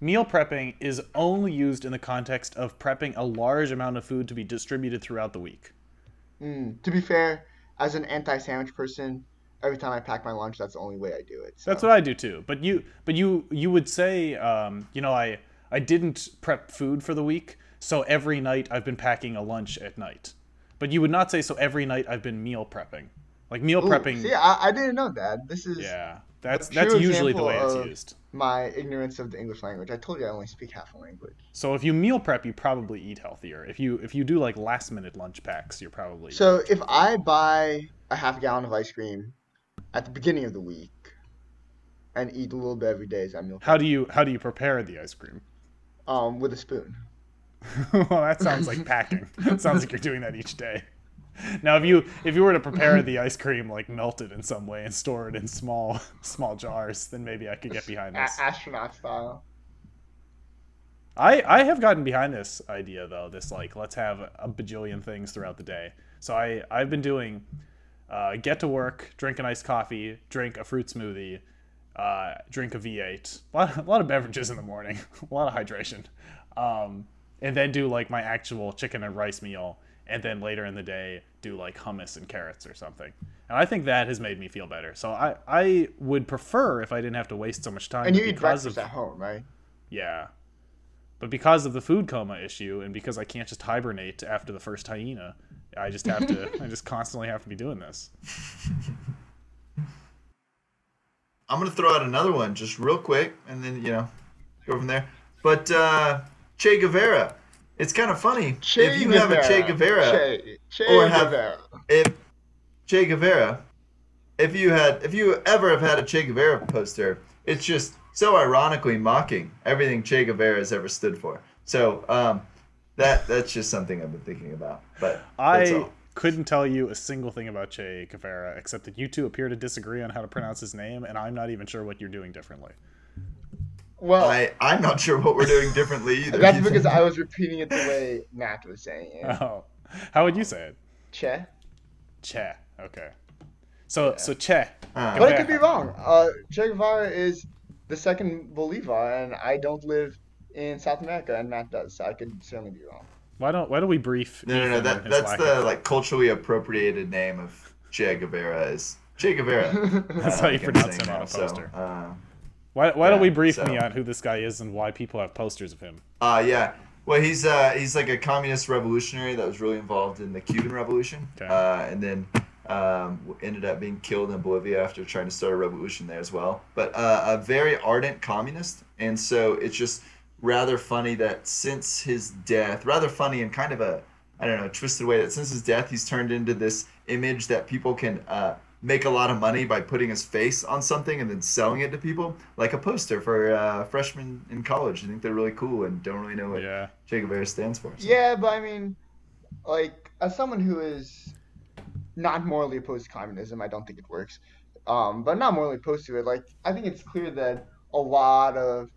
meal prepping is only used in the context of prepping a large amount of food to be distributed throughout the week mm, to be fair as an anti-sandwich person every time I pack my lunch, that's the only way I do it. So. That's what I do too. But you, but you, you would say, um, you know, I, I didn't prep food for the week, so every night I've been packing a lunch at night. But you would not say so every night I've been meal prepping. Like meal Ooh, prepping. See, I, I didn't know that. This is yeah. That's that's usually the way it's used. My ignorance of the English language. I told you I only speak half a language. So if you meal prep, you probably eat healthier. If you if you do like last minute lunch packs, you're probably so. If I buy a half gallon of ice cream at the beginning of the week and eat a little bit every day as I meal. How do you how do you prepare the ice cream? Um, with a spoon. well, that sounds like packing. it sounds like you're doing that each day. Now, if you if you were to prepare the ice cream like melted in some way and store it in small small jars, then maybe I could get behind this. A- astronaut style. I I have gotten behind this idea though. This like let's have a bajillion things throughout the day. So I I've been doing uh, get to work, drink an nice coffee, drink a fruit smoothie, uh, drink a V8. A lot, a lot, of beverages in the morning, a lot of hydration, um, and then do like my actual chicken and rice meal, and then later in the day do like hummus and carrots or something. And I think that has made me feel better. So I I would prefer if I didn't have to waste so much time. And you eat breakfast of, at home, right? Yeah. But because of the food coma issue, and because I can't just hibernate after the first hyena, I just have to. I just constantly have to be doing this. I'm gonna throw out another one just real quick, and then you know, go from there. But uh, Che Guevara, it's kind of funny che if you Guevara. have a Che Guevara, che, che or have Guevara. if Che Guevara, if you had, if you ever have had a Che Guevara poster, it's just so ironically mocking everything Che Guevara has ever stood for. So um, that that's just something I've been thinking about. But I couldn't tell you a single thing about Che Guevara except that you two appear to disagree on how to pronounce his name, and I'm not even sure what you're doing differently. Well, I, I'm not sure what we're doing differently either. That's because I was repeating it the way Matt was saying it. Oh, how would you say it? Che. Che. Okay. So yeah. so Che. Uh, but it could be wrong. Uh, che Guevara is the second Bolivar, and I don't live in South America, and Matt does. So I could certainly be wrong. Why don't Why don't we brief? No, no, no. That, that's the like culturally appropriated name of Che Guevara is Che Guevara. that's uh, how you pronounce him on a poster. So, uh, why Why yeah, don't we brief so. me on who this guy is and why people have posters of him? Uh yeah. Well, he's uh he's like a communist revolutionary that was really involved in the Cuban Revolution, okay. uh, and then um, ended up being killed in Bolivia after trying to start a revolution there as well. But uh, a very ardent communist, and so it's just rather funny that since his death, rather funny and kind of a I don't know twisted way that since his death he's turned into this image that people can uh, make a lot of money by putting his face on something and then selling it to people, like a poster for uh, freshmen in college. I think they're really cool and don't really know what yeah. Che Guevara stands for. So. Yeah, but I mean, like as someone who is not morally opposed to communism, I don't think it works. Um, but not morally opposed to it. Like I think it's clear that a lot of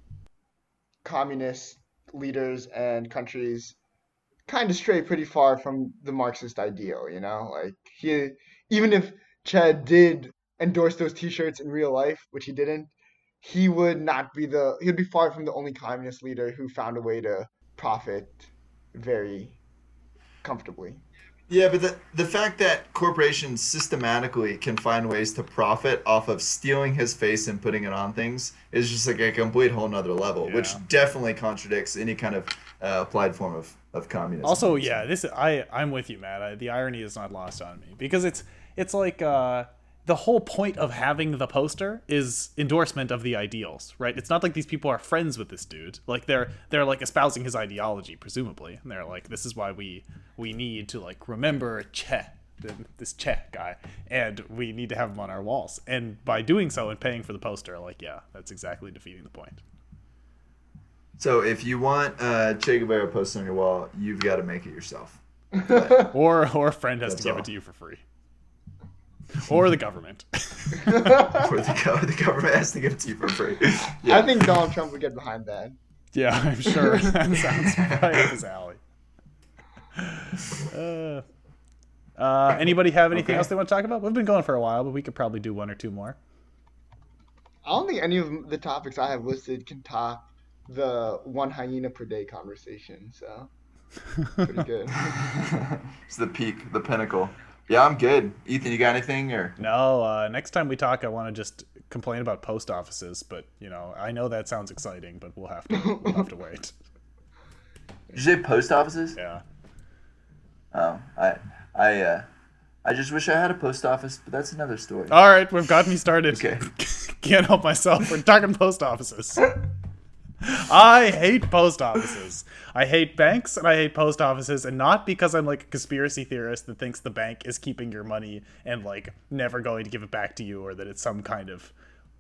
communist leaders and countries kind of stray pretty far from the Marxist ideal, you know? Like he even if Che did endorse those t-shirts in real life, which he didn't, he would not be the he would be far from the only communist leader who found a way to profit very comfortably. Yeah, but the the fact that corporations systematically can find ways to profit off of stealing his face and putting it on things is just like a complete whole nother level, which definitely contradicts any kind of uh, applied form of, of communism. Also, yeah, this I I'm with you, Matt. I, the irony is not lost on me because it's it's like uh, the whole point of having the poster is endorsement of the ideals, right? It's not like these people are friends with this dude. Like they're they're like espousing his ideology, presumably, and they're like, this is why we we need to like remember Che. th- This Che guy, and we need to have him on our walls. And by doing so and paying for the poster, like, yeah, that's exactly defeating the point. So if you want uh, Che Guevara poster on your wall, you've got to make it yourself. Or or a friend has That's to give all. it to you for free, or the government. Or the, go- the government has to give it to you for free. Yeah. I think Donald Trump would get behind that. Yeah, I'm sure that sounds right up his alley. Uh, uh, anybody have anything Okay. else they want to talk about? We've been going for a while, but we could probably do one or two more. I don't think any of the topics I have listed can top the one hyena per day conversation. So pretty good. it's the peak, the pinnacle. Yeah, I'm good. Ethan, you got anything or? No, uh, next time we talk, I want to just complain about post offices, but you know, I know that sounds exciting, but we'll have to we'll have to wait. Did you say post offices? Yeah. Oh, I, I, uh, I just wish I had a post office, but that's another story. All right, we've got me started. Okay. Can't help myself. We're talking post offices. I hate post offices. I hate banks and I hate post offices, and not because I'm like a conspiracy theorist that thinks the bank is keeping your money and like never going to give it back to you or that it's some kind of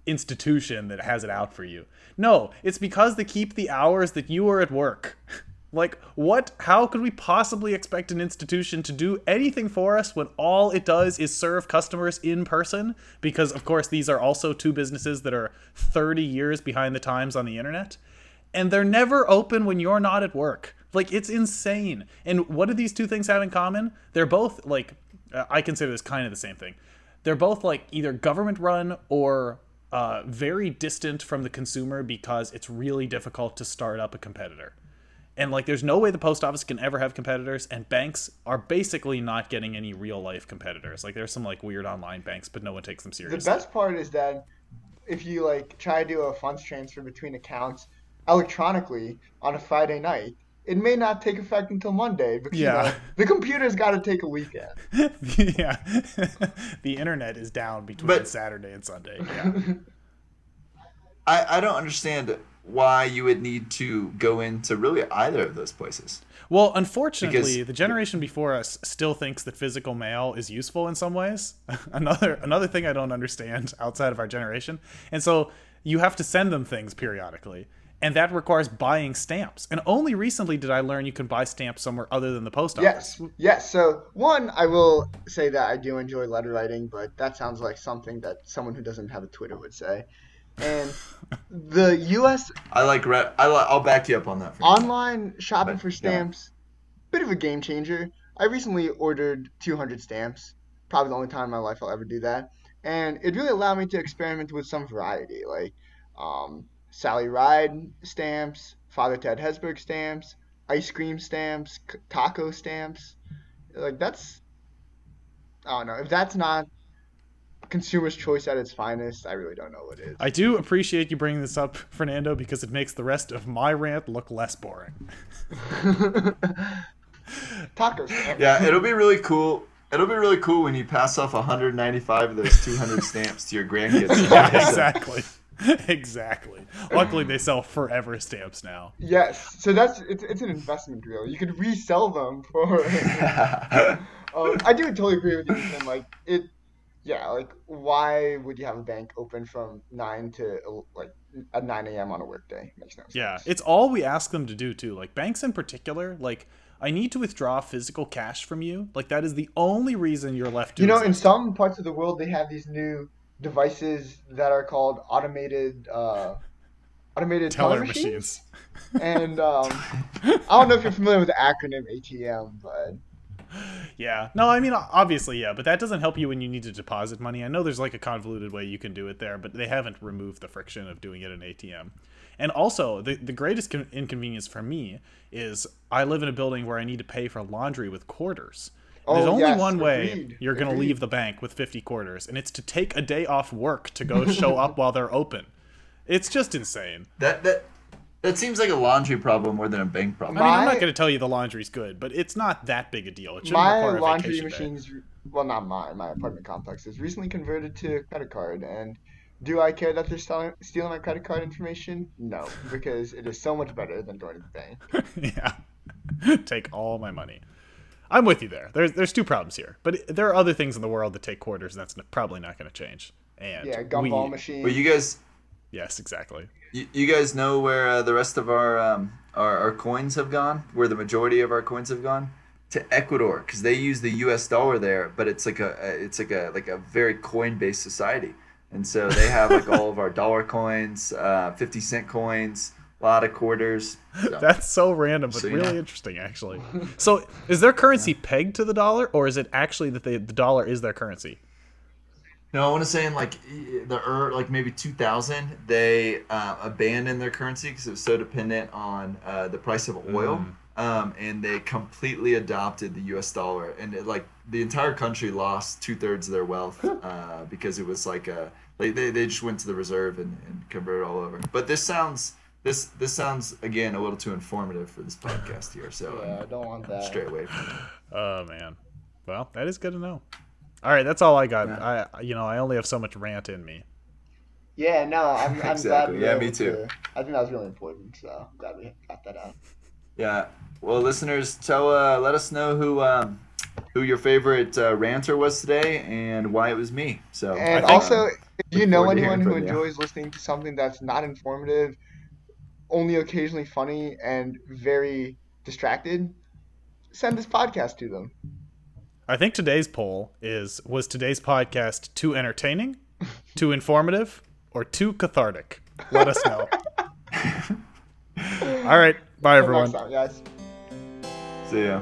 institution that has it out for you. No, it's because they keep the hours that you are at work. Like, what? How could we possibly expect an institution to do anything for us when all it does is serve customers in person? Because, of course, these are also two businesses that are 30 years behind the times on the internet. And they're never open when you're not at work. Like, it's insane. And what do these two things have in common? They're both, like, uh, I consider this kind of the same thing. They're both, like, either government run or uh, very distant from the consumer because it's really difficult to start up a competitor and like there's no way the post office can ever have competitors and banks are basically not getting any real life competitors like there's some like weird online banks but no one takes them seriously. The best part is that if you like try to do a funds transfer between accounts electronically on a Friday night, it may not take effect until Monday because you know, the computer's got to take a weekend. yeah. The internet is down between But- saturday and sunday. Yeah. I, I don't understand why you would need to go into really either of those places. well unfortunately Because- the generation before us still thinks that physical mail is useful in some ways. Another another thing i don't understand outside of our generation and so you have to send them things periodically and that requires buying stamps and only recently did i learn you can buy stamps somewhere other than the post office Yes, yes. So one, I will say that I do enjoy letter writing, but that sounds like something that someone who doesn't have a Twitter would say. And the U.S. I like re- I li- I'll back you up on that. For online shopping But, for yeah. stamps, bit of a game changer. I recently ordered 200 stamps. Probably the only time in my life I'll ever do that. And it really allowed me to experiment with some variety, like um, Sally Ride stamps, Father Ted Hesburgh stamps, ice cream stamps, c- taco stamps. Like that's, I don't know. If that's not consumer's choice at its finest, I really don't know what is. I do appreciate you bringing this up, Fernando, because it makes the rest of my rant look less boring. taco stamps. Yeah, it'll be really cool. It'll be really cool when you pass off 195 of those 200 stamps to your grandkids. Yeah, exactly. exactly. Luckily, they sell forever stamps now. Yes, so that's it's, it's an investment really. You could resell them for. um, I do totally agree with you, Ethan. Like it, yeah. Like why would you have a bank open from nine to like at nine a.m. on a workday? Makes no sense. Yeah, it's all we ask them to do too. Like banks in particular, like I need to withdraw physical cash from you. Like that is the only reason you're left You know, in some parts of the world, they have these new devices that are called automated uh, automated Teller teller machines. machines. And um, I don't know if you're familiar with the acronym ATM, but Yeah. No, I mean obviously yeah, but that doesn't help you when you need to deposit money. I know there's like a convoluted way you can do it there, but they haven't removed the friction of doing it in ATM. And also, the the greatest inconvenience for me is I live in a building where I need to pay for laundry with quarters. Oh, There's only yes, one way agreed, you're going to leave the bank with 50 quarters, and it's to take a day off work to go show up while they're open. It's just insane. That that that seems like a laundry problem more than a bank problem. I mean, I'm not going to tell you the laundry's good, but it's not that big a deal. It shouldn't my require a laundry vacation day. machines, well, not mine, my apartment complex is recently converted to credit card. And do I care that they're stealing, stealing my credit card information? No, because it is so much better than going to the bank. yeah. take all my money. I'm with you there. There's there's two problems here, but there are other things in the world that take quarters, and that's probably not going to change. And Yeah, gumball we- machine. But you guys, Yes, exactly. you, you guys know where uh, the rest of our, um, our our coins have gone? Where the majority of our coins have gone? To Ecuador, because they use the U.S. dollar there, but it's like a a- it's like a like a very coin based society, and so they have like all of our dollar coins, uh, fifty cent coins, a lot of quarters. So- That's so random, but So really know. interesting, actually. So, is their currency pegged to the dollar, or is it actually that they, the dollar is their currency? No, I want to say in like the er, like maybe 2000, they uh, abandoned their currency because it was so dependent on uh, the price of oil, um, and they completely adopted the U.S. dollar, and it, like the entire country lost two thirds of their wealth uh, because it was like a like they, they just went to the reserve and, and converted all over. But this sounds this this sounds again a little too informative for this podcast here, so yeah, I don't want that. straight away from. Oh man. Well, that is good to know. All right, that's all I got. Yeah. I you know I only have so much rant in me. Yeah, no, I'm, I'm glad. Exactly. we were Yeah, me too. to- I think that was really important, so I'm glad we got that out. Yeah. Well, listeners, tell uh, let us know who um, who your favorite uh, ranter was today and why it was me. So And think- also, if you know anyone who from you. enjoys listening to something that's not informative, only occasionally funny, and very distracted, send this podcast to them. I think today's poll is was today's podcast too entertaining, too informative, or too cathartic? Let us know. All right, bye Until everyone. next time, guys. see ya.